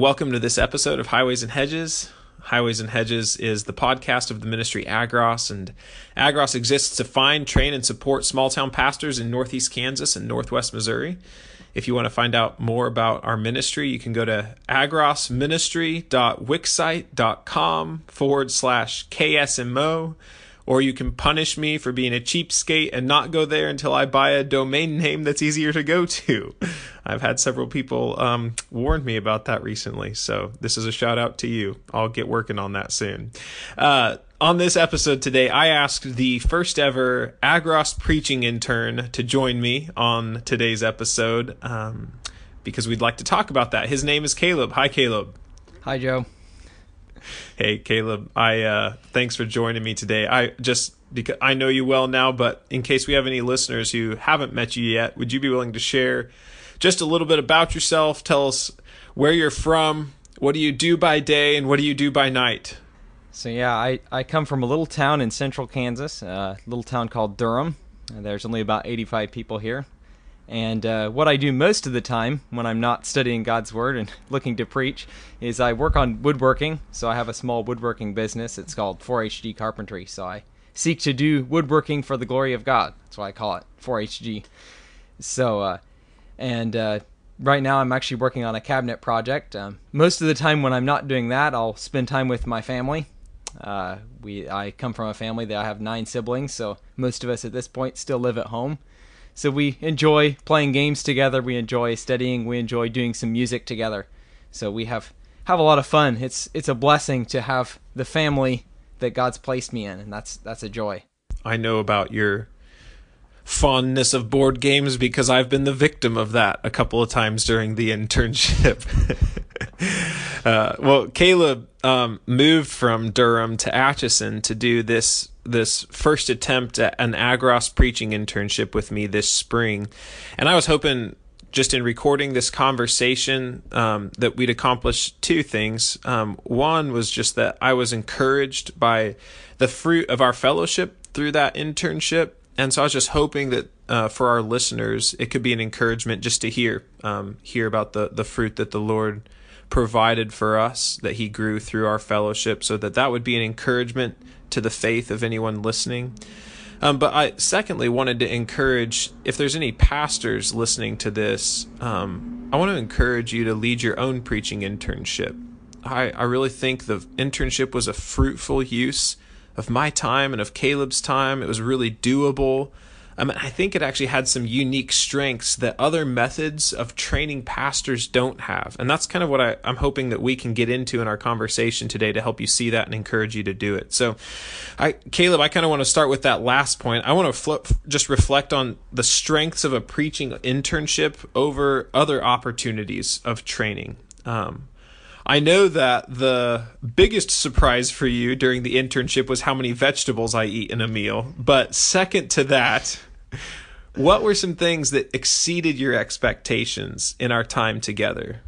Welcome to this episode of Highways and Hedges. Highways and Hedges is the podcast of the ministry Agros, and Agros exists to find, train, and support small town pastors in Northeast Kansas and Northwest Missouri. If you want to find out more about our ministry, you can go to agrosministry.wixsite.com forward slash KSMO or you can punish me for being a cheapskate and not go there until I buy a domain name that's easier to go to. I've had several people um, warn me about that recently, so this is a shout out to you. I'll get working on that soon. Uh, on this episode today, I asked the first ever Agros preaching intern to join me on today's episode um, because we'd like to talk about that. His name is Caleb. Hi, Caleb. Hi, Joe. Hey, Caleb. I uh, thanks for joining me today. I just because I know you well now, but in case we have any listeners who haven't met you yet, would you be willing to share just a little bit about yourself? Tell us where you're from, what do you do by day, and what do you do by night? So yeah, I, I come from a little town in central Kansas, a little town called Durham. There's only about 85 people here. And uh, what I do most of the time when I'm not studying God's Word and looking to preach is I work on woodworking. So I have a small woodworking business. It's called 4HG Carpentry. So I seek to do woodworking for the glory of God. That's why I call it 4HG. So, uh, and uh, right now I'm actually working on a cabinet project. Um, most of the time when I'm not doing that, I'll spend time with my family. Uh, we I come from a family that I have nine siblings, so most of us at this point still live at home. So we enjoy playing games together. We enjoy studying. We enjoy doing some music together. So we have have a lot of fun. It's it's a blessing to have the family that God's placed me in, and that's that's a joy. I know about your fondness of board games because I've been the victim of that a couple of times during the internship. uh, well, Caleb um, moved from Durham to Atchison to do this this first attempt at an Agros preaching internship with me this spring, and I was hoping just in recording this conversation um, that we'd accomplish two things. Um, one was just that I was encouraged by the fruit of our fellowship through that internship, and so I was just hoping that uh, for our listeners, it could be an encouragement just to hear um, hear about the the fruit that the Lord provided for us that he grew through our fellowship so that that would be an encouragement to the faith of anyone listening. Um, but I secondly wanted to encourage if there's any pastors listening to this, um, I want to encourage you to lead your own preaching internship. I, I really think the internship was a fruitful use of my time and of Caleb's time. It was really doable. I mean, I think it actually had some unique strengths that other methods of training pastors don't have. And that's kind of what I, am hoping that we can get into in our conversation today to help you see that and encourage you to do it. So, I, Caleb, I kind of want to start with that last point. I want to flip, just reflect on the strengths of a preaching internship over other opportunities of training. Um, I know that the biggest surprise for you during the internship was how many vegetables I eat in a meal. But second to that, what were some things that exceeded your expectations in our time together?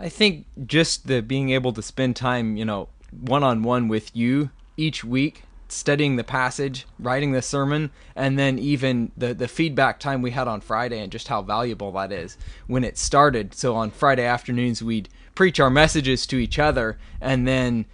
I think just the being able to spend time, you know, one on one with you each week, studying the passage, writing the sermon, and then even the the feedback time we had on Friday and just how valuable that is when it started. So on Friday afternoons we'd preach our messages to each other and then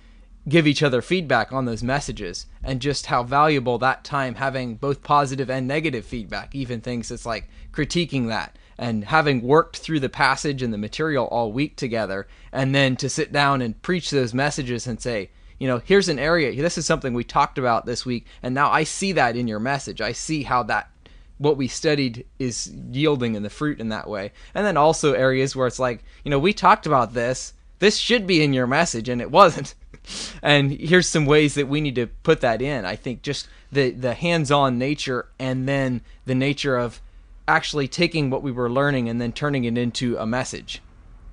give each other feedback on those messages and just how valuable that time having both positive and negative feedback even things that's like critiquing that and having worked through the passage and the material all week together and then to sit down and preach those messages and say you know here's an area this is something we talked about this week and now i see that in your message i see how that what we studied is yielding in the fruit in that way and then also areas where it's like you know we talked about this this should be in your message and it wasn't and here's some ways that we need to put that in. I think just the the hands-on nature and then the nature of actually taking what we were learning and then turning it into a message.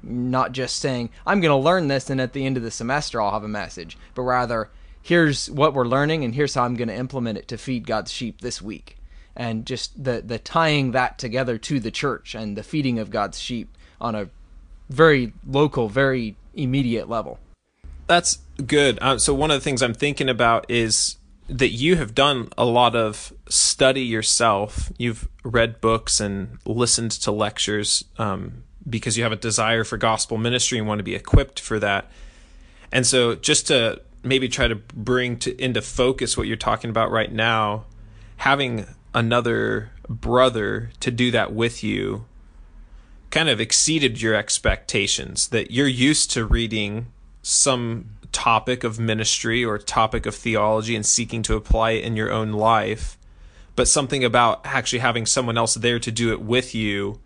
Not just saying, I'm going to learn this and at the end of the semester I'll have a message, but rather here's what we're learning and here's how I'm going to implement it to feed God's sheep this week. And just the the tying that together to the church and the feeding of God's sheep on a very local, very immediate level. That's good. Uh, so one of the things I'm thinking about is that you have done a lot of study yourself. You've read books and listened to lectures um, because you have a desire for gospel ministry and want to be equipped for that. And so, just to maybe try to bring to into focus what you're talking about right now, having another brother to do that with you kind of exceeded your expectations that you're used to reading some topic of ministry or topic of theology and seeking to apply it in your own life but something about actually having someone else there to do it with you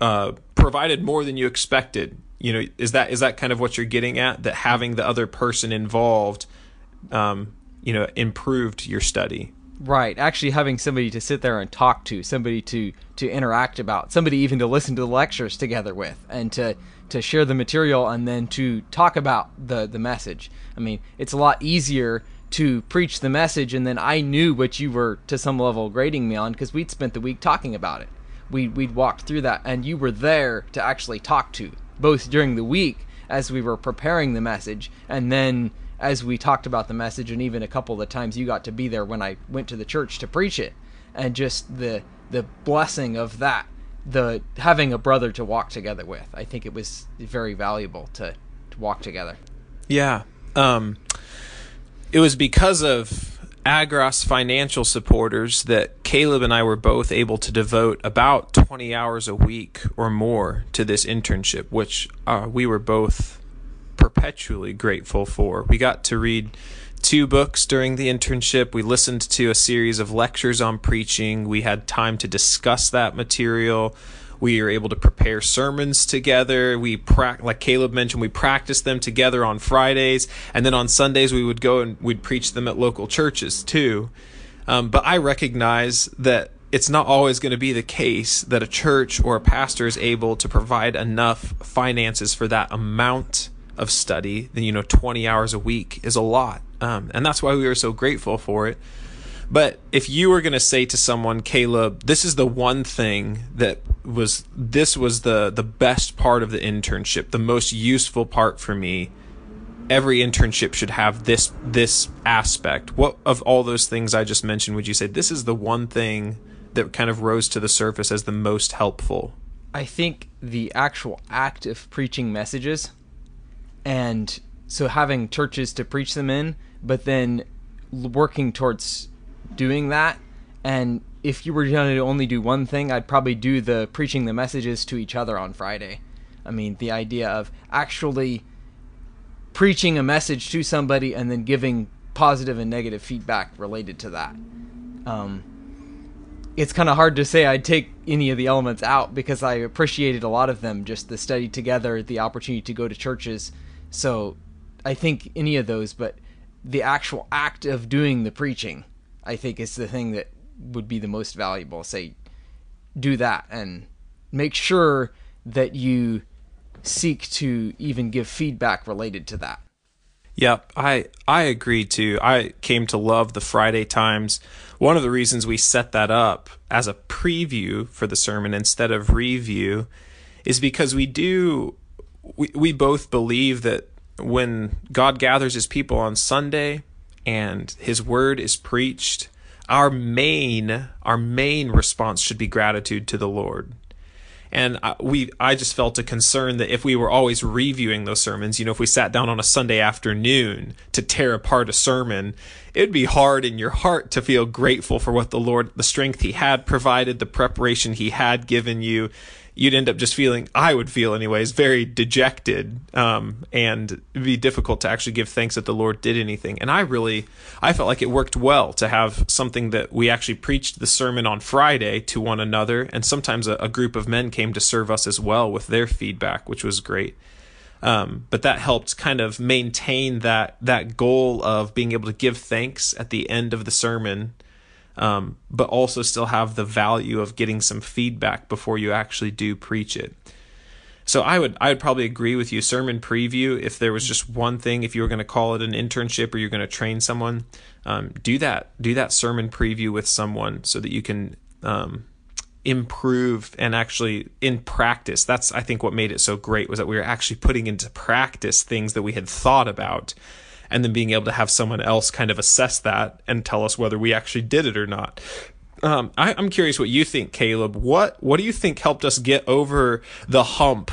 uh, provided more than you expected you know is that is that kind of what you're getting at that having the other person involved um, you know improved your study Right, actually having somebody to sit there and talk to, somebody to to interact about, somebody even to listen to the lectures together with, and to to share the material and then to talk about the the message. I mean, it's a lot easier to preach the message, and then I knew what you were to some level grading me on because we'd spent the week talking about it. We we'd walked through that, and you were there to actually talk to both during the week as we were preparing the message, and then as we talked about the message and even a couple of the times you got to be there when I went to the church to preach it. And just the the blessing of that the having a brother to walk together with I think it was very valuable to to walk together. Yeah um it was because of Agros financial supporters that Caleb and I were both able to devote about 20 hours a week or more to this internship, which uh, we were both perpetually grateful for. We got to read two books during the internship. We listened to a series of lectures on preaching. We had time to discuss that material. We were able to prepare sermons together. We pra- like Caleb mentioned, we practiced them together on Fridays, and then on Sundays we would go and we'd preach them at local churches too. Um, but I recognize that it's not always going to be the case that a church or a pastor is able to provide enough finances for that amount of study, then you know 20 hours a week is a lot, um, and that's why we were so grateful for it. But if you were going to say to someone, Caleb, this is the one thing that was this was the the best part of the internship, the most useful part for me. Every internship should have this this aspect. What of all those things I just mentioned would you say this is the one thing that kind of rose to the surface as the most helpful? I think the actual act of preaching messages and so having churches to preach them in, but then working towards doing that. And if you were going to only do one thing, I'd probably do the preaching the messages to each other on Friday. I mean, the idea of actually preaching a message to somebody and then giving positive and negative feedback related to that. Um, it's kind of hard to say I'd take any of the elements out because I appreciated a lot of them. Just the study together, the opportunity to go to churches, so I think any of those, but the actual act of doing the preaching, I think is the thing that would be the most valuable. Say, do that and make sure that you seek to even give feedback related to that. Yep, I I agree too. I came to love the Friday times. One of the reasons we set that up as a preview for the sermon instead of review is because we do we, we both believe that when God gathers his people on Sunday and his word is preached, our main our main response should be gratitude to the Lord. And I, we, I just felt a concern that if we were always reviewing those sermons, you know, if we sat down on a Sunday afternoon to tear apart a sermon, it'd be hard in your heart to feel grateful for what the Lord, the strength He had provided, the preparation He had given you, you'd end up just feeling I would feel anyways very dejected um, and be difficult to actually give thanks that the Lord did anything. And I really I felt like it worked well to have something that we actually preached the sermon on Friday to one another. And sometimes a, a group of men came to serve us as well with their feedback which was great. Um, but that helped kind of maintain that that goal of being able to give thanks at the end of the sermon um, but also still have the value of getting some feedback before you actually do preach it. So I would I would probably agree with you. Sermon preview. If there was just one thing, if you were going to call it an internship or you're going to train someone, um, do that. Do that sermon preview with someone so that you can um, improve and actually in practice. That's I think what made it so great was that we were actually putting into practice things that we had thought about and then being able to have someone else kind of assess that and tell us whether we actually did it or not. Um, I, I'm curious what you think, Caleb. What what do you think helped us get over the hump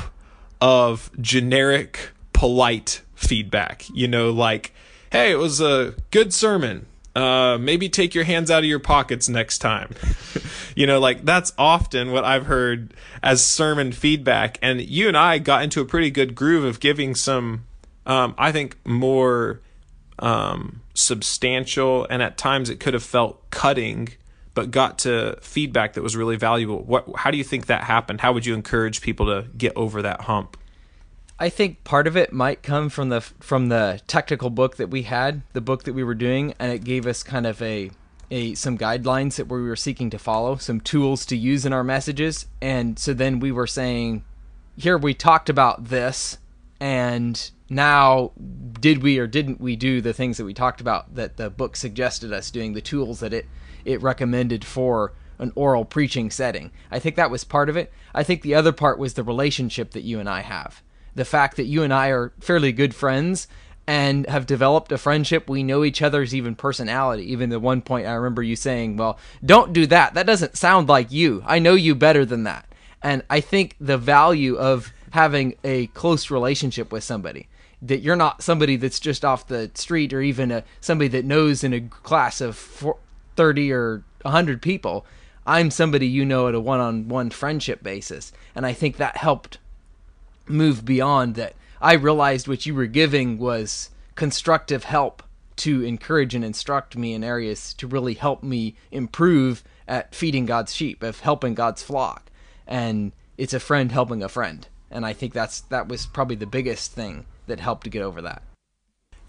of generic, polite feedback? You know, like, hey, it was a good sermon. Uh, maybe take your hands out of your pockets next time. you know, like that's often what I've heard as sermon feedback. And you and I got into a pretty good groove of giving some, um, I think, more um, substantial, and at times it could have felt cutting, but got to feedback that was really valuable. What? How do you think that happened? How would you encourage people to get over that hump? I think part of it might come from the from the technical book that we had, the book that we were doing, and it gave us kind of a a some guidelines that we were seeking to follow, some tools to use in our messages, and so then we were saying, here we talked about this, and now did we or didn't we do the things that we talked about that the book suggested us doing, the tools that it it recommended for an oral preaching setting. I think that was part of it. I think the other part was the relationship that you and I have. The fact that you and I are fairly good friends and have developed a friendship. We know each other's even personality. Even the one point I remember you saying, "Well, don't do that. That doesn't sound like you. I know you better than that." And I think the value of having a close relationship with somebody that you're not somebody that's just off the street or even a somebody that knows in a class of 30 or 100 people. I'm somebody you know at a one-on-one friendship basis, and I think that helped move beyond that I realized what you were giving was constructive help to encourage and instruct me in areas to really help me improve at feeding God's sheep, of helping God's flock. And it's a friend helping a friend. And I think that's that was probably the biggest thing that helped to get over that.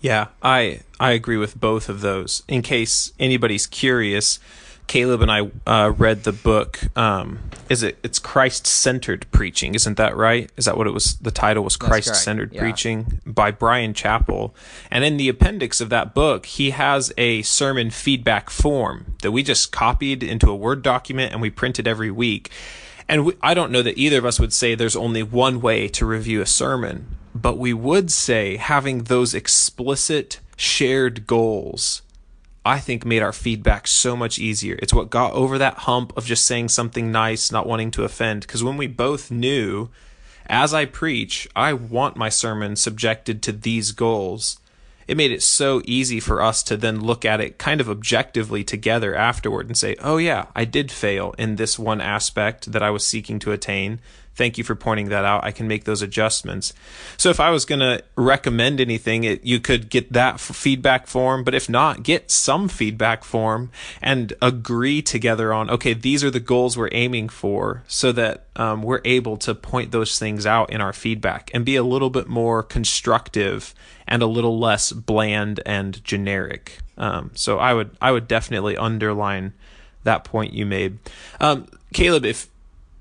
Yeah, I I agree with both of those. In case anybody's curious, Caleb and I uh, read the book. Um, is it? It's Christ centered preaching, isn't that right? Is that what it was? The title was Christ centered yeah. preaching by Bryan Chapell. And in the appendix of that book, he has a sermon feedback form that we just copied into a Word document and we printed every week. And we, I don't know that either of us would say there's only one way to review a sermon, but we would say having those explicit shared goals I think made our feedback so much easier. It's what got over that hump of just saying something nice, not wanting to offend. Because when we both knew, as I preach, I want my sermon subjected to these goals, it made it so easy for us to then look at it kind of objectively together afterward and say, oh, yeah, I did fail in this one aspect that I was seeking to attain. Thank you for pointing that out. I can make those adjustments. So if I was going to recommend anything, it, you could get that feedback form, but if not, get some feedback form and agree together on, okay, these are the goals we're aiming for so that um, we're able to point those things out in our feedback and be a little bit more constructive and a little less bland and generic. Um, so I would, I would definitely underline that point you made. Um, Caleb, if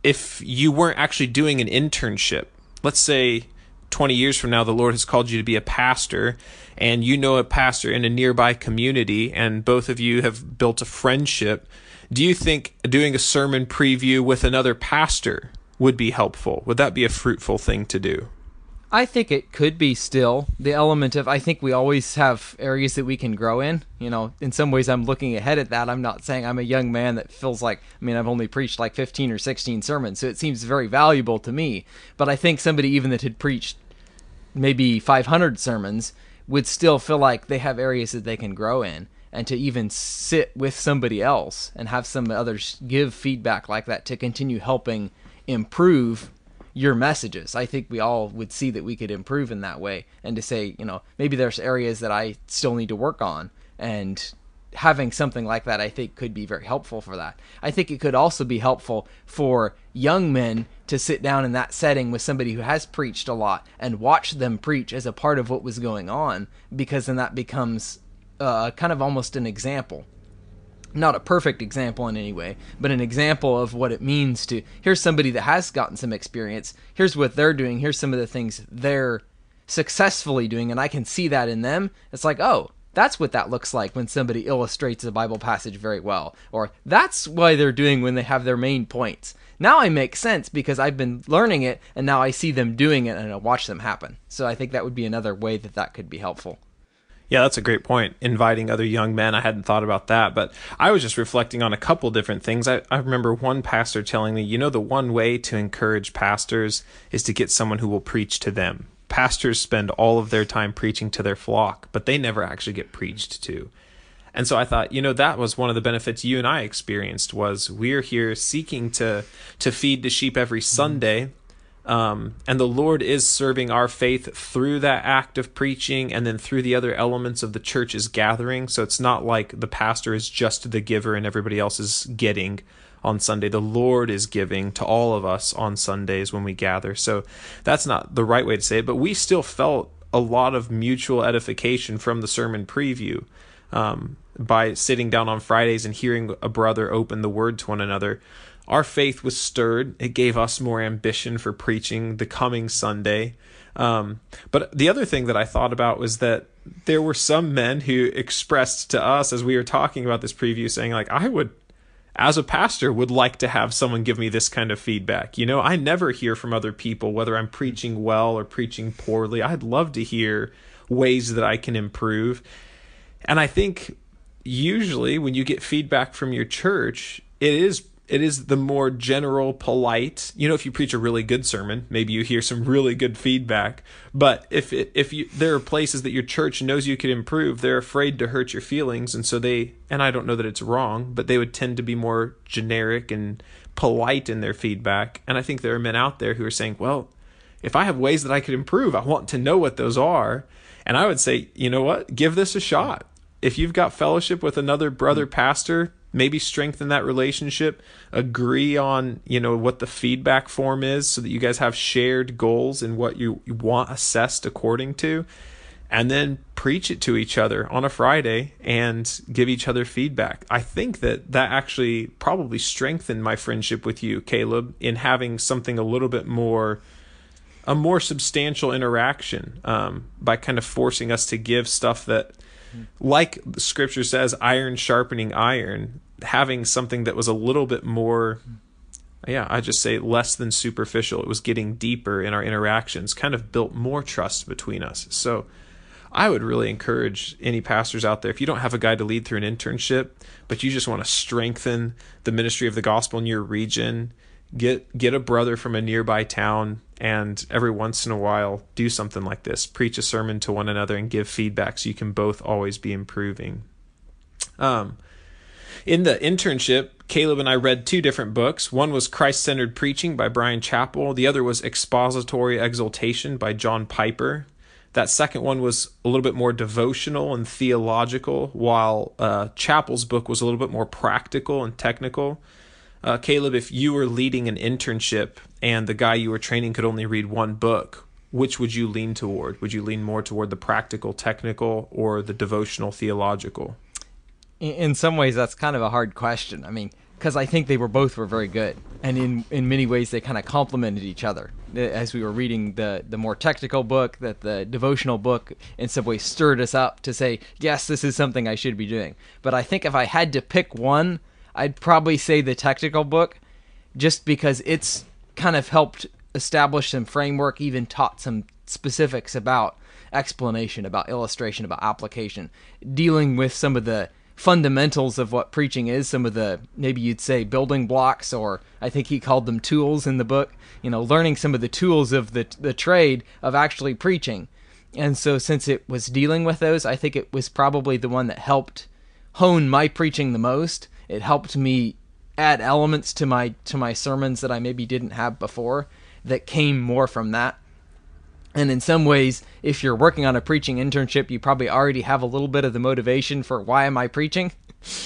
if you weren't actually doing an internship, let's say 20 years from now, the Lord has called you to be a pastor, and you know a pastor in a nearby community, and both of you have built a friendship, do you think doing a sermon preview with another pastor would be helpful? Would that be a fruitful thing to do? I think it could be still the element of I think we always have areas that we can grow in. You know, in some ways I'm looking ahead at that. I'm not saying I'm a young man that feels like I mean I've only preached like 15 or 16 sermons, so it seems very valuable to me. But I think somebody even that had preached maybe 500 sermons would still feel like they have areas that they can grow in and to even sit with somebody else and have some others give feedback like that to continue helping improve your messages. I think we all would see that we could improve in that way and to say, you know, maybe there's areas that I still need to work on and having something like that I think could be very helpful for that. I think it could also be helpful for young men to sit down in that setting with somebody who has preached a lot and watch them preach as a part of what was going on because then that becomes uh, kind of almost an example not a perfect example in any way, but an example of what it means to here's somebody that has gotten some experience. Here's what they're doing. Here's some of the things they're successfully doing, and I can see that in them. It's like, oh, that's what that looks like when somebody illustrates a Bible passage very well. Or that's why they're doing when they have their main points. Now I make sense because I've been learning it and now I see them doing it and I watch them happen. So I think that would be another way that that could be helpful. Yeah, that's a great point. Inviting other young men. I hadn't thought about that, but I was just reflecting on a couple different things. I, I remember one pastor telling me, you know, the one way to encourage pastors is to get someone who will preach to them. Pastors spend all of their time preaching to their flock, but they never actually get preached to. And so I thought, you know, that was one of the benefits you and I experienced was we're here seeking to to feed the sheep every mm-hmm. Sunday um, and the Lord is serving our faith through that act of preaching and then through the other elements of the church's gathering. So it's not like the pastor is just the giver and everybody else is getting on Sunday. The Lord is giving to all of us on Sundays when we gather. So that's not the right way to say it, but we still felt a lot of mutual edification from the sermon preview. Um, by sitting down on Fridays and hearing a brother open the word to one another our faith was stirred. It gave us more ambition for preaching the coming Sunday. Um, but the other thing that I thought about was that there were some men who expressed to us as we were talking about this preview, saying, like, I would, as a pastor, would like to have someone give me this kind of feedback. You know, I never hear from other people whether I'm preaching well or preaching poorly. I'd love to hear ways that I can improve. And I think usually when you get feedback from your church, it is it is the more general, polite. You know, if you preach a really good sermon, maybe you hear some really good feedback. But if it, if you there are places that your church knows you could improve, they're afraid to hurt your feelings, and so they. And I don't know that it's wrong, but they would tend to be more generic and polite in their feedback. And I think there are men out there who are saying, well, if I have ways that I could improve, I want to know what those are. And I would say, you know what? Give this a shot. If you've got fellowship with another brother mm. pastor, maybe strengthen that relationship agree on you know what the feedback form is so that you guys have shared goals and what you, want assessed according to and then preach it to each other on a friday and give each other feedback. I think that that actually probably strengthened my friendship with you caleb in having something a little bit more a more substantial interaction um, by kind of forcing us to give stuff that like scripture says, iron sharpening iron, having something that was a little bit more, yeah, I just say less than superficial. It was getting deeper in our interactions, kind of built more trust between us. So I would really encourage any pastors out there, if you don't have a guy to lead through an internship, but you just want to strengthen the ministry of the gospel in your region, get get a brother from a nearby town and every once in a while do something like this. Preach a sermon to one another and give feedback so you can both always be improving. Um, in the internship caleb and i read two different books. One was christ-centered preaching by bryan chapell the other was expository exultation by john piper. That second one was a little bit more devotional and theological while uh, chapell's book was a little bit more practical and technical uh, Caleb, if you were leading an internship and the guy you were training could only read one book, which would you lean toward? Would you lean more toward the practical, technical, or the devotional, theological? In some ways, that's kind of a hard question. I mean, because I think they were both were very good, and in in many ways they kind of complemented each other. As we were reading the the more technical book, that the devotional book in some ways stirred us up to say, yes, this is something I should be doing. But I think if I had to pick one, I'd probably say the technical book, just because it's kind of helped establish some framework, even taught some specifics about explanation, about illustration, about application, dealing with some of the fundamentals of what preaching is, some of the maybe you'd say building blocks, or I think he called them tools in the book. You know, learning some of the tools of the the trade of actually preaching. And so, since it was dealing with those, I think it was probably the one that helped hone my preaching the most it helped me add elements to my to my sermons that I maybe didn't have before that came more from that. And in some ways, if you're working on a preaching internship, you probably already have a little bit of the motivation for why am I preaching?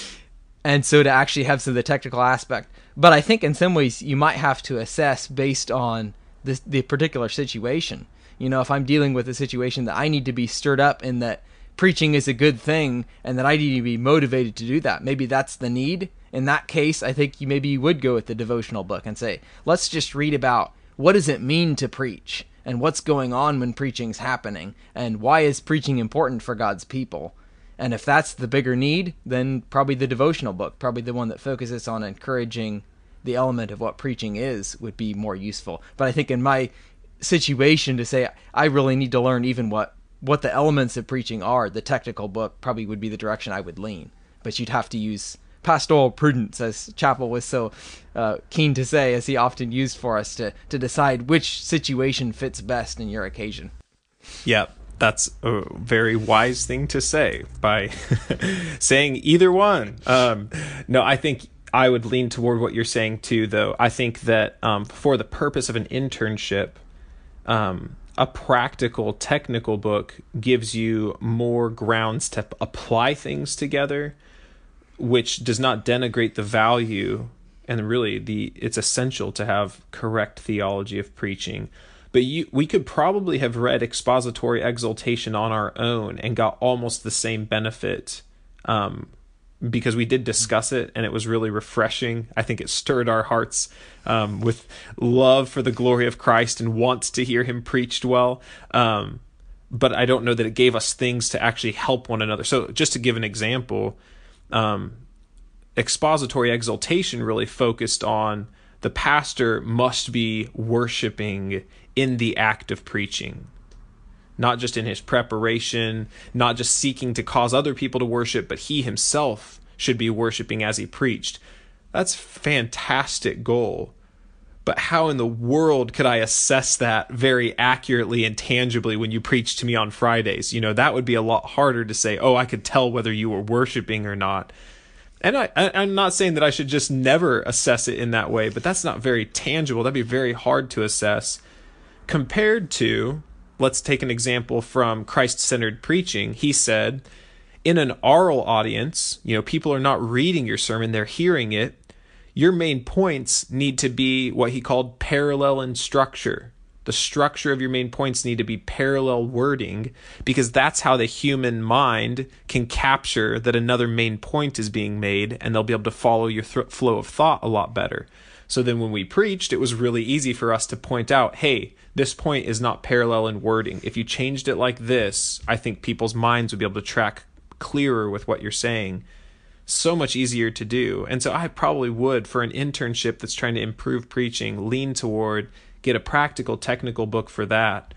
and so to actually have some of the technical aspect. But I think in some ways you might have to assess based on the the particular situation. You know, if I'm dealing with a situation that I need to be stirred up in that preaching is a good thing and that I need to be motivated to do that. Maybe that's the need. In that case, I think you maybe you would go with the devotional book and say, let's just read about what does it mean to preach and what's going on when preaching's happening and why is preaching important for God's people. And if that's the bigger need, then probably the devotional book, probably the one that focuses on encouraging the element of what preaching is would be more useful. But I think in my situation to say I really need to learn even what what the elements of preaching are, the technical book probably would be the direction I would lean. But you'd have to use pastoral prudence, as Chapell was so uh, keen to say, as he often used for us to to decide which situation fits best in your occasion. Yeah, That's a very wise thing to say by saying either one. Um, no, I think I would lean toward what you're saying too, though. I think that um, for the purpose of an internship, um, a practical, technical book gives you more grounds to apply things together, which does not denigrate the value. And really, the it's essential to have correct theology of preaching but you, we could probably have read expository exultation on our own and got almost the same benefit um, because we did discuss it and it was really refreshing. I think it stirred our hearts um, with love for the glory of Christ and wants to hear him preached well. Um, but I don't know that it gave us things to actually help one another. So, just to give an example, um, expository exultation really focused on the pastor must be worshiping in the act of preaching not just in his preparation, not just seeking to cause other people to worship, but he himself should be worshiping as he preached. That's fantastic goal. But how in the world could I assess that very accurately and tangibly when you preach to me on Fridays? You know, that would be a lot harder to say, oh, I could tell whether you were worshiping or not. And I, I'm not saying that I should just never assess it in that way, but that's not very tangible. That'd be very hard to assess compared to, let's take an example from Christ centered preaching. He said, in an oral audience, you know, people are not reading your sermon, they're hearing it. Your main points need to be what he called parallel in structure. The structure of your main points need to be parallel wording because that's how the human mind can capture that another main point is being made and they'll be able to follow your th- flow of thought a lot better. So then when we preached, it was really easy for us to point out, hey, this point is not parallel in wording. If you changed it like this, I think people's minds would be able to track clearer with what you're saying. So much easier to do. And so I probably would, for an internship that's trying to improve preaching, lean toward get a practical technical book for that.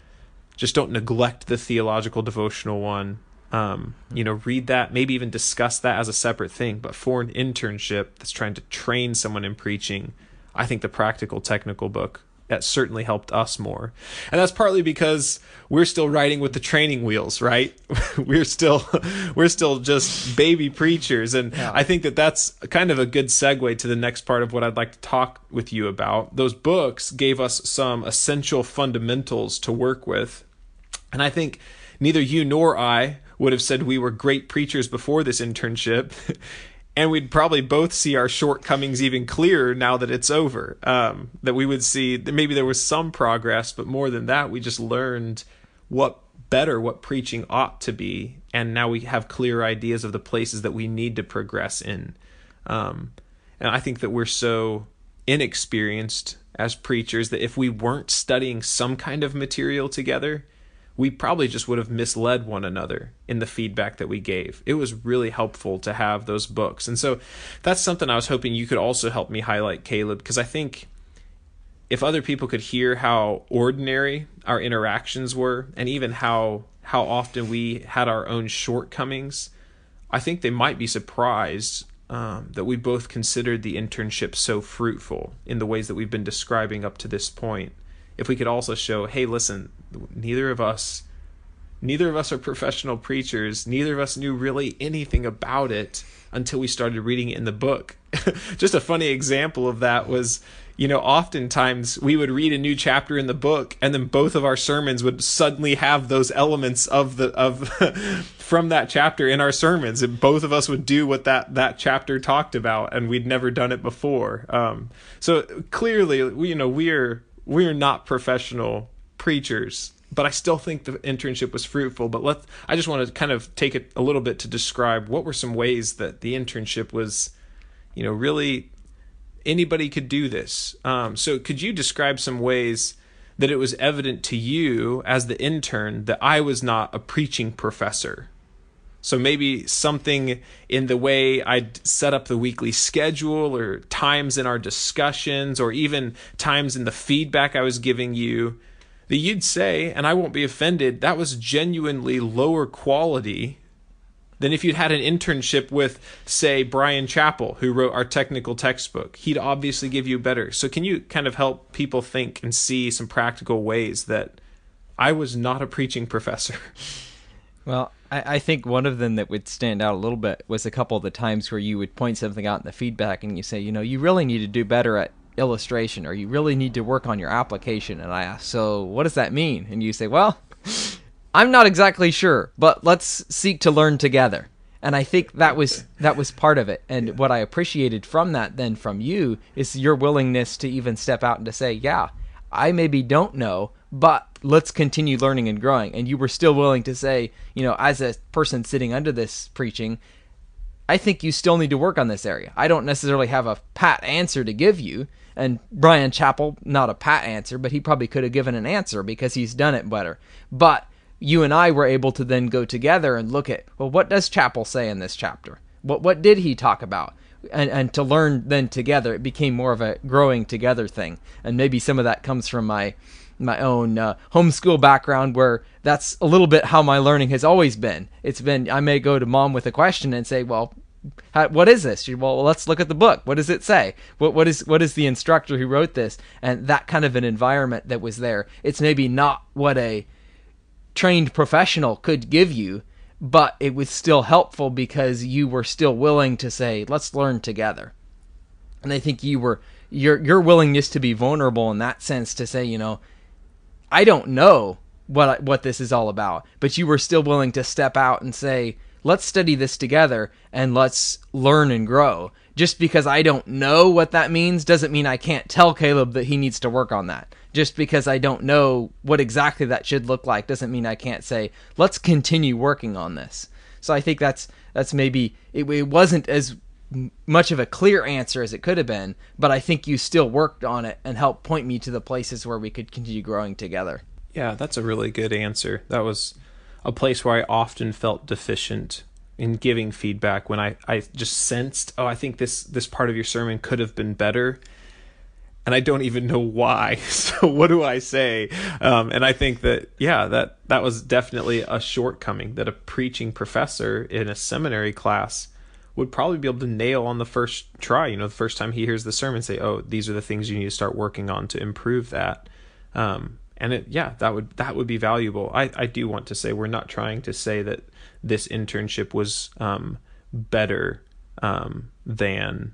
Just don't neglect the theological devotional one. Um, you know, read that, maybe even discuss that as a separate thing. But for an internship that's trying to train someone in preaching, I think the practical technical book that certainly helped us more. And that's partly because we're still riding with the training wheels, right? we're still we're still just baby preachers and yeah. I think that that's kind of a good segue to the next part of what I'd like to talk with you about. Those books gave us some essential fundamentals to work with. And I think neither you nor I would have said we were great preachers before this internship and we'd probably both see our shortcomings even clearer now that it's over. Um, that we would see that maybe there was some progress, but more than that, we just learned what better what preaching ought to be, and now we have clear ideas of the places that we need to progress in. Um, and I think that we're so inexperienced as preachers that if we weren't studying some kind of material together, we probably just would have misled one another in the feedback that we gave. It was really helpful to have those books. And so that's something I was hoping you could also help me highlight, Caleb, because I think if other people could hear how ordinary our interactions were and even how how often we had our own shortcomings, I think they might be surprised um, that we both considered the internship so fruitful in the ways that we've been describing up to this point if we could also show, hey, listen, neither of us neither of us are professional preachers. Neither of us knew really anything about it until we started reading it in the book. Just a funny example of that was, you know, oftentimes we would read a new chapter in the book and then both of our sermons would suddenly have those elements of the of from that chapter in our sermons and both of us would do what that that chapter talked about and we'd never done it before. Um, so clearly, you know, we're we are not professional preachers but I still think the internship was fruitful. But let I just want to kind of take it a little bit to describe what were some ways that the internship was, you know, really anybody could do this. Um, so could you describe some ways that it was evident to you as the intern that I was not a preaching professor? So maybe something in the way I'd set up the weekly schedule or times in our discussions or even times in the feedback I was giving you that you'd say, and I won't be offended, that was genuinely lower quality than if you'd had an internship with, say, Bryan Chapell, who wrote our technical textbook. He'd obviously give you better. So, can you kind of help people think and see some practical ways that I was not a preaching professor? Well, I, I think one of them that would stand out a little bit was a couple of the times where you would point something out in the feedback and you say, you know, you really need to do better at illustration or you really need to work on your application. And I ask, so what does that mean? And you say, well, I'm not exactly sure, but let's seek to learn together. And I think that was that was part of it. And what I appreciated from that then from you is your willingness to even step out and to say, yeah, I maybe don't know, but let's continue learning and growing. And you were still willing to say, you know, as a person sitting under this preaching, I think you still need to work on this area. I don't necessarily have a pat answer to give you. And Bryan Chapell, not a pat answer, but he probably could have given an answer because he's done it better. But you and I were able to then go together and look at, well, what does Chapell say in this chapter? What what did he talk about? And and to learn then together, it became more of a growing together thing. And maybe some of that comes from my my own uh, homeschool background where that's a little bit how my learning has always been. It's been I may go to mom with a question and say, "Well, how, what is this?" She, well, let's look at the book. What does it say? What what is what is the instructor who wrote this? And that kind of an environment that was there. It's maybe not what a trained professional could give you, but it was still helpful because you were still willing to say, "Let's learn together." And I think you were your your willingness to be vulnerable in that sense to say, you know, I don't know what what this is all about, but you were still willing to step out and say, "Let's study this together and let's learn and grow." Just because I don't know what that means doesn't mean I can't tell Caleb that he needs to work on that. Just because I don't know what exactly that should look like doesn't mean I can't say, "Let's continue working on this." So I think that's that's maybe it, it wasn't as much of a clear answer as it could have been, but I think you still worked on it and helped point me to the places where we could continue growing together. Yeah, that's a really good answer. That was a place where I often felt deficient in giving feedback when I, I just sensed, oh, I think this this part of your sermon could have been better. And I don't even know why. So what do I say? Um, and I think that yeah, that that was definitely a shortcoming that a preaching professor in a seminary class would probably be able to nail on the first try. You know, the first time he hears the sermon, say, "Oh, these are the things you need to start working on to improve that." Um, and it, yeah, that would that would be valuable. I I do want to say we're not trying to say that this internship was um, better um, than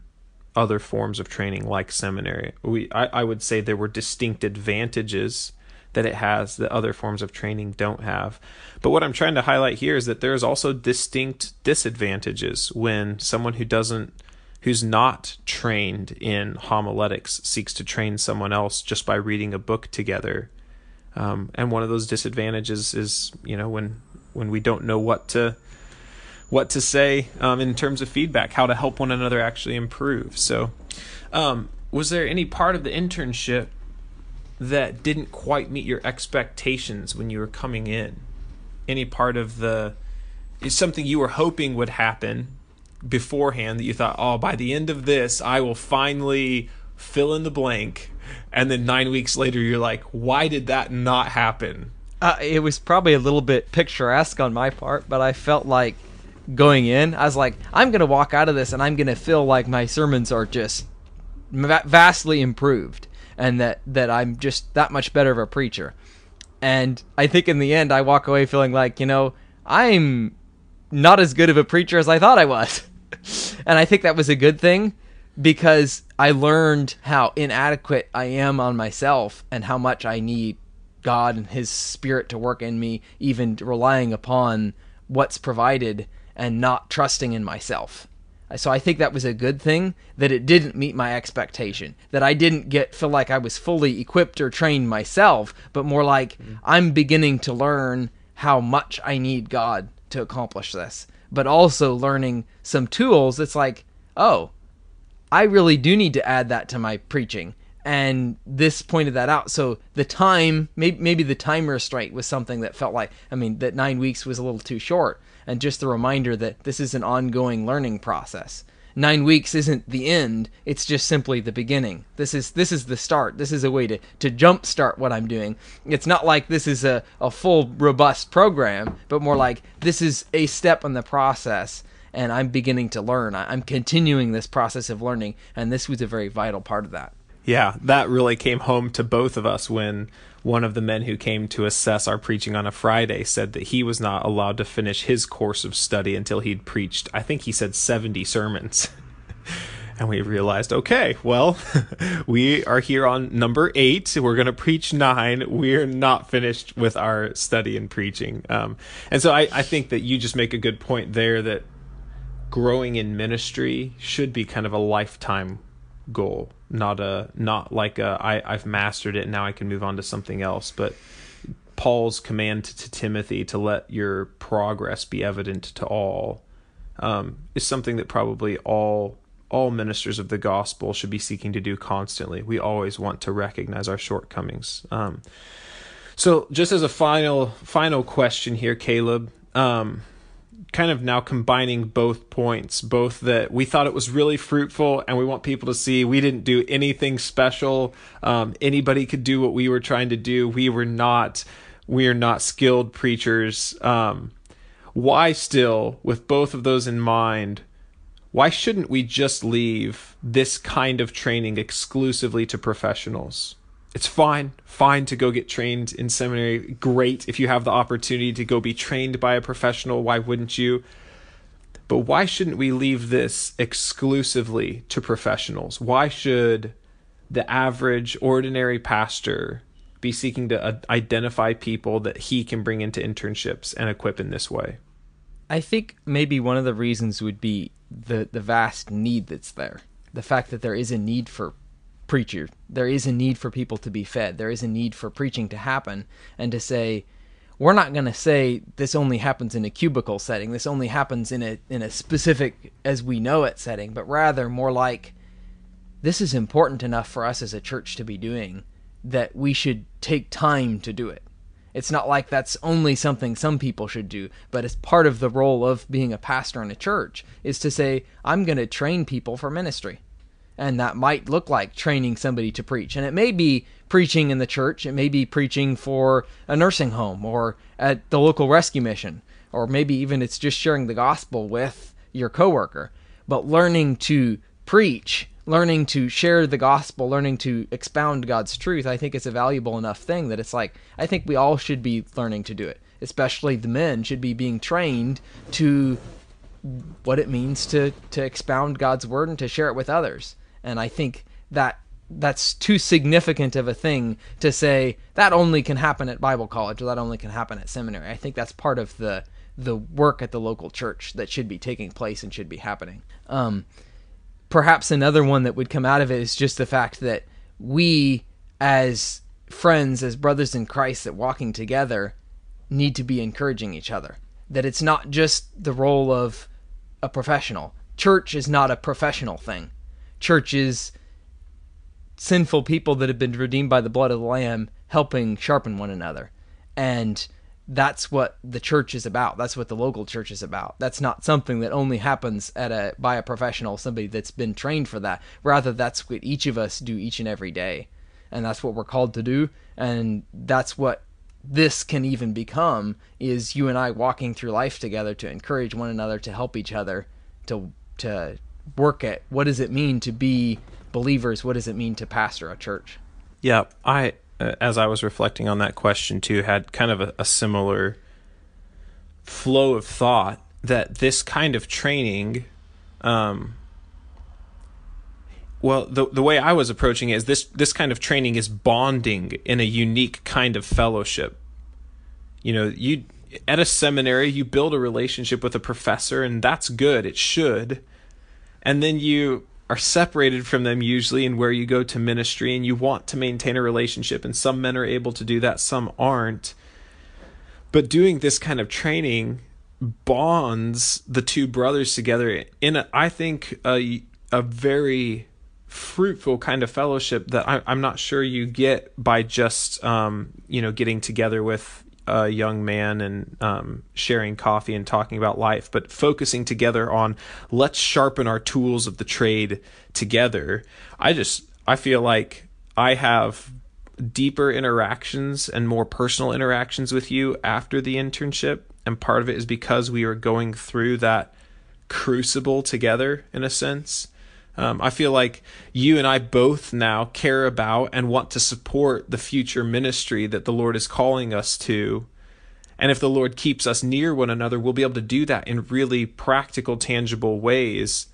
other forms of training like seminary. We I, I would say there were distinct advantages that it has that other forms of training don't have. But what I'm trying to highlight here is that there is also distinct disadvantages when someone who doesn't who's not trained in homiletics seeks to train someone else just by reading a book together. Um, and one of those disadvantages is, you know, when when we don't know what to what to say um, in terms of feedback, how to help one another actually improve. So, um, was there any part of the internship that didn't quite meet your expectations when you were coming in? Any part of the is something you were hoping would happen beforehand that you thought, oh, by the end of this, I will finally fill in the blank. And then nine weeks later, you're like, why did that not happen? Uh, it was probably a little bit picturesque on my part, but I felt like going in, I was like, I'm going to walk out of this and I'm going to feel like my sermons are just vastly improved and that that I'm just that much better of a preacher. And I think in the end I walk away feeling like, you know, I'm not as good of a preacher as I thought I was. and I think that was a good thing because I learned how inadequate I am on myself and how much I need God and his spirit to work in me even relying upon what's provided and not trusting in myself. So I think that was a good thing that it didn't meet my expectation. That I didn't get feel like I was fully equipped or trained myself, but more like mm. I'm beginning to learn how much I need God to accomplish this. But also learning some tools It's like, oh, I really do need to add that to my preaching. And this pointed that out. So the time, maybe, maybe the time restraint was something that felt like, I mean, that nine weeks was a little too short. And just the reminder that this is an ongoing learning process. Nine weeks isn't the end. It's just simply the beginning. This is this is the start. This is a way to to jumpstart what i'm doing. It's not like this is a, a full robust program but more like this is a step in the process and i'm beginning to learn. I'm continuing this process of learning and this was a very vital part of that yeah, that really came home to both of us when one of the men who came to assess our preaching on a Friday said that he was not allowed to finish his course of study until he'd preached, I think he said 70 sermons. and we realized, okay, well, we are here on number eight. We're going to preach nine. We're not finished with our study and preaching. Um, and so I, I think that you just make a good point there that growing in ministry should be kind of a lifetime goal not a not like a I I've mastered it now I can move on to something else but Paul's command to, Timothy to let your progress be evident to all um, is something that probably all all ministers of the gospel should be seeking to do constantly. We always want to recognize our shortcomings. Um, so, just as a final final question here, Caleb, um, kind of now combining both points both that we thought it was really fruitful and we want people to see we didn't do anything special. Um, anybody could do what we were trying to do. We were not we are not skilled preachers. Um, why still with both of those in mind why shouldn't we just leave this kind of training exclusively to professionals it's fine, fine to go get trained in seminary. Great if you have the opportunity to go be trained by a professional. Why wouldn't you? But why shouldn't we leave this exclusively to professionals? Why should the average, ordinary pastor be seeking to uh, identify people that he can bring into internships and equip in this way? I think maybe one of the reasons would be the the vast need that's there. The fact that there is a need for preacher. There is a need for people to be fed. There is a need for preaching to happen and to say, we're not going to say this only happens in a cubicle setting. This only happens in a in a specific as we know it setting, but rather more like this is important enough for us as a church to be doing that we should take time to do it. It's not like that's only something some people should do, but it's part of the role of being a pastor in a church is to say, I'm going to train people for ministry and that might look like training somebody to preach. And it may be preaching in the church, it may be preaching for a nursing home or at the local rescue mission, or maybe even it's just sharing the gospel with your coworker. But learning to preach, learning to share the gospel, learning to expound God's truth, I think it's a valuable enough thing that it's like I think we all should be learning to do it. Especially the men should be being trained to what it means to to expound God's word and to share it with others and I think that that's too significant of a thing to say that only can happen at Bible college or that only can happen at seminary. I think that's part of the the work at the local church that should be taking place and should be happening. Um, perhaps another one that would come out of it is just the fact that we, as friends, as brothers in Christ, that walking together, need to be encouraging each other. That it's not just the role of a professional. Church is not a professional thing churches, sinful people that have been redeemed by the blood of the Lamb, helping sharpen one another. And that's what the church is about. That's what the local church is about. That's not something that only happens at a by a professional, somebody that's been trained for that. Rather, that's what each of us do each and every day. And that's what we're called to do. And that's what this can even become is you and I walking through life together to encourage one another, to help each other, to to work at what does it mean to be believers? What does it mean to pastor a church? Yeah, I uh, as I was reflecting on that question too had kind of a, a similar flow of thought that this kind of training um, well the the way I was approaching it is this this kind of training is bonding in a unique kind of fellowship. You know, you at a seminary you build a relationship with a professor and that's good, it should and then you are separated from them usually in where you go to ministry and you want to maintain a relationship and some men are able to do that some aren't. But doing this kind of training bonds the two brothers together in a, I think a a very fruitful kind of fellowship that I, am not sure you get by just um, you know getting together with a young man and um, sharing coffee and talking about life, but focusing together on let's sharpen our tools of the trade together. I just I feel like I have deeper interactions and more personal interactions with you after the internship, and part of it is because we are going through that crucible together in a sense. Um, I feel like you and I both now care about and want to support the future ministry that the Lord is calling us to. And if the Lord keeps us near one another, we'll be able to do that in really practical, tangible ways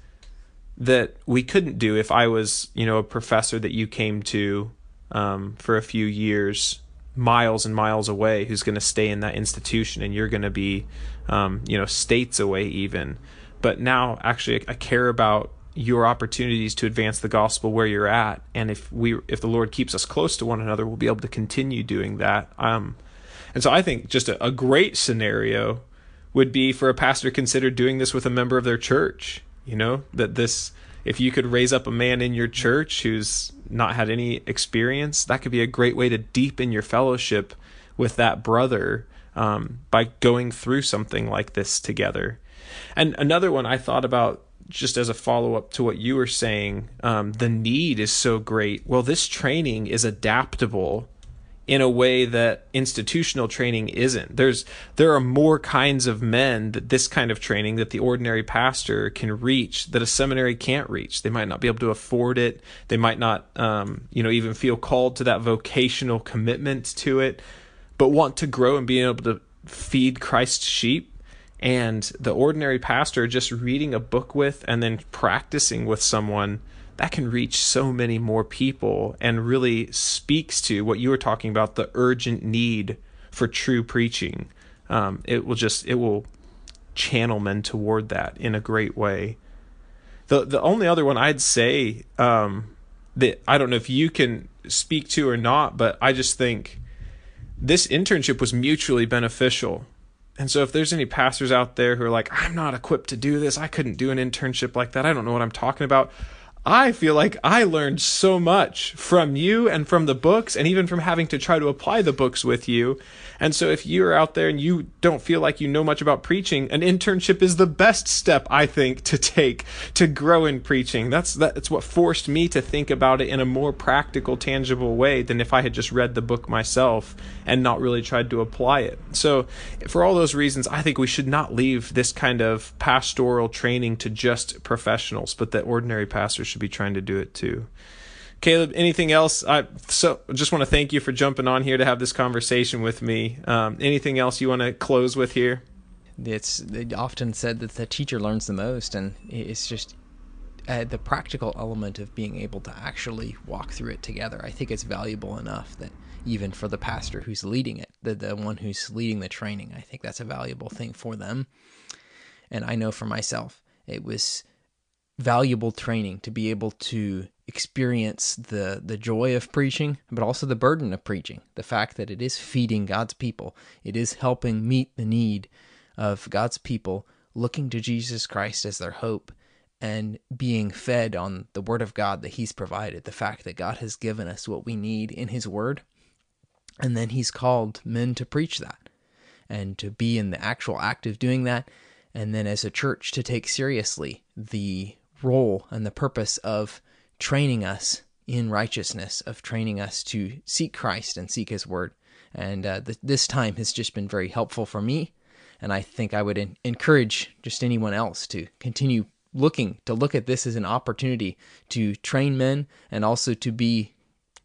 that we couldn't do if I was, you know, a professor that you came to um, for a few years, miles and miles away, who's going to stay in that institution, and you're going to be, um, you know, states away even. But now, actually, I care about your opportunities to advance the gospel where you're at. And if we if the lord keeps us close to one another we'll be able to continue doing that. Um and so i think just a, a great scenario would be for a pastor to consider doing this with a member of their church you know that this if you could raise up a man in your church who's not had any experience that could be a great way to deepen your fellowship with that brother um, by going through something like this together. And another one i thought about just as a follow up to what you were saying, um, the need is so great. Well, this training is adaptable in a way that institutional training isn't. There's there are more kinds of men that this kind of training that the ordinary pastor can reach that a seminary can't reach. They might not be able to afford it. They might not, um, you know, even feel called to that vocational commitment to it, but want to grow and be able to feed Christ's sheep and the ordinary pastor just reading a book with and then practicing with someone that can reach so many more people and really speaks to what you were talking about the urgent need for true preaching. Um, it will just it will channel men toward that in a great way. The the only other one i'd say um, that i don't know if you can speak to or not but i just think this internship was mutually beneficial and so, if there's any pastors out there who are like, I'm not equipped to do this, I couldn't do an internship like that, I don't know what I'm talking about, I feel like I learned so much from you and from the books, and even from having to try to apply the books with you. And so, if you're out there and you don't feel like you know much about preaching, an internship is the best step I think to take to grow in preaching. That's that's what forced me to think about it in a more practical, tangible way than if I had just read the book myself and not really tried to apply it. So, for all those reasons, I think we should not leave this kind of pastoral training to just professionals, but that ordinary pastors should be trying to do it too. Caleb, anything else? I so just want to thank you for jumping on here to have this conversation with me. Um, anything else you want to close with here? It's often said that the teacher learns the most, and it's just uh, the practical element of being able to actually walk through it together. I think it's valuable enough that even for the pastor who's leading it, the the one who's leading the training, I think that's a valuable thing for them. And I know for myself, it was valuable training to be able to experience the the joy of preaching but also the burden of preaching the fact that it is feeding God's people. It is helping meet the need of God's people looking to Jesus Christ as their hope and being fed on the word of God that he's provided the fact that God has given us what we need in his word and then he's called men to preach that and to be in the actual act of doing that and then as a church to take seriously the role and the purpose of training us in righteousness, of training us to seek Christ and seek His Word. And uh, th- this time has just been very helpful for me. And I think I would in- encourage just anyone else to continue looking, to look at this as an opportunity to train men and also to be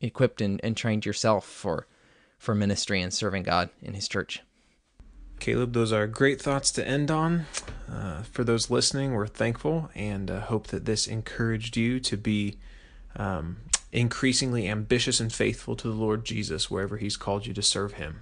equipped and, and trained yourself for, for ministry and serving God in His church. Caleb, those are great thoughts to end on. Uh, for those listening, we're thankful and uh, hope that this encouraged you to be um, increasingly ambitious and faithful to the Lord Jesus wherever He's called you to serve Him.